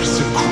Parce que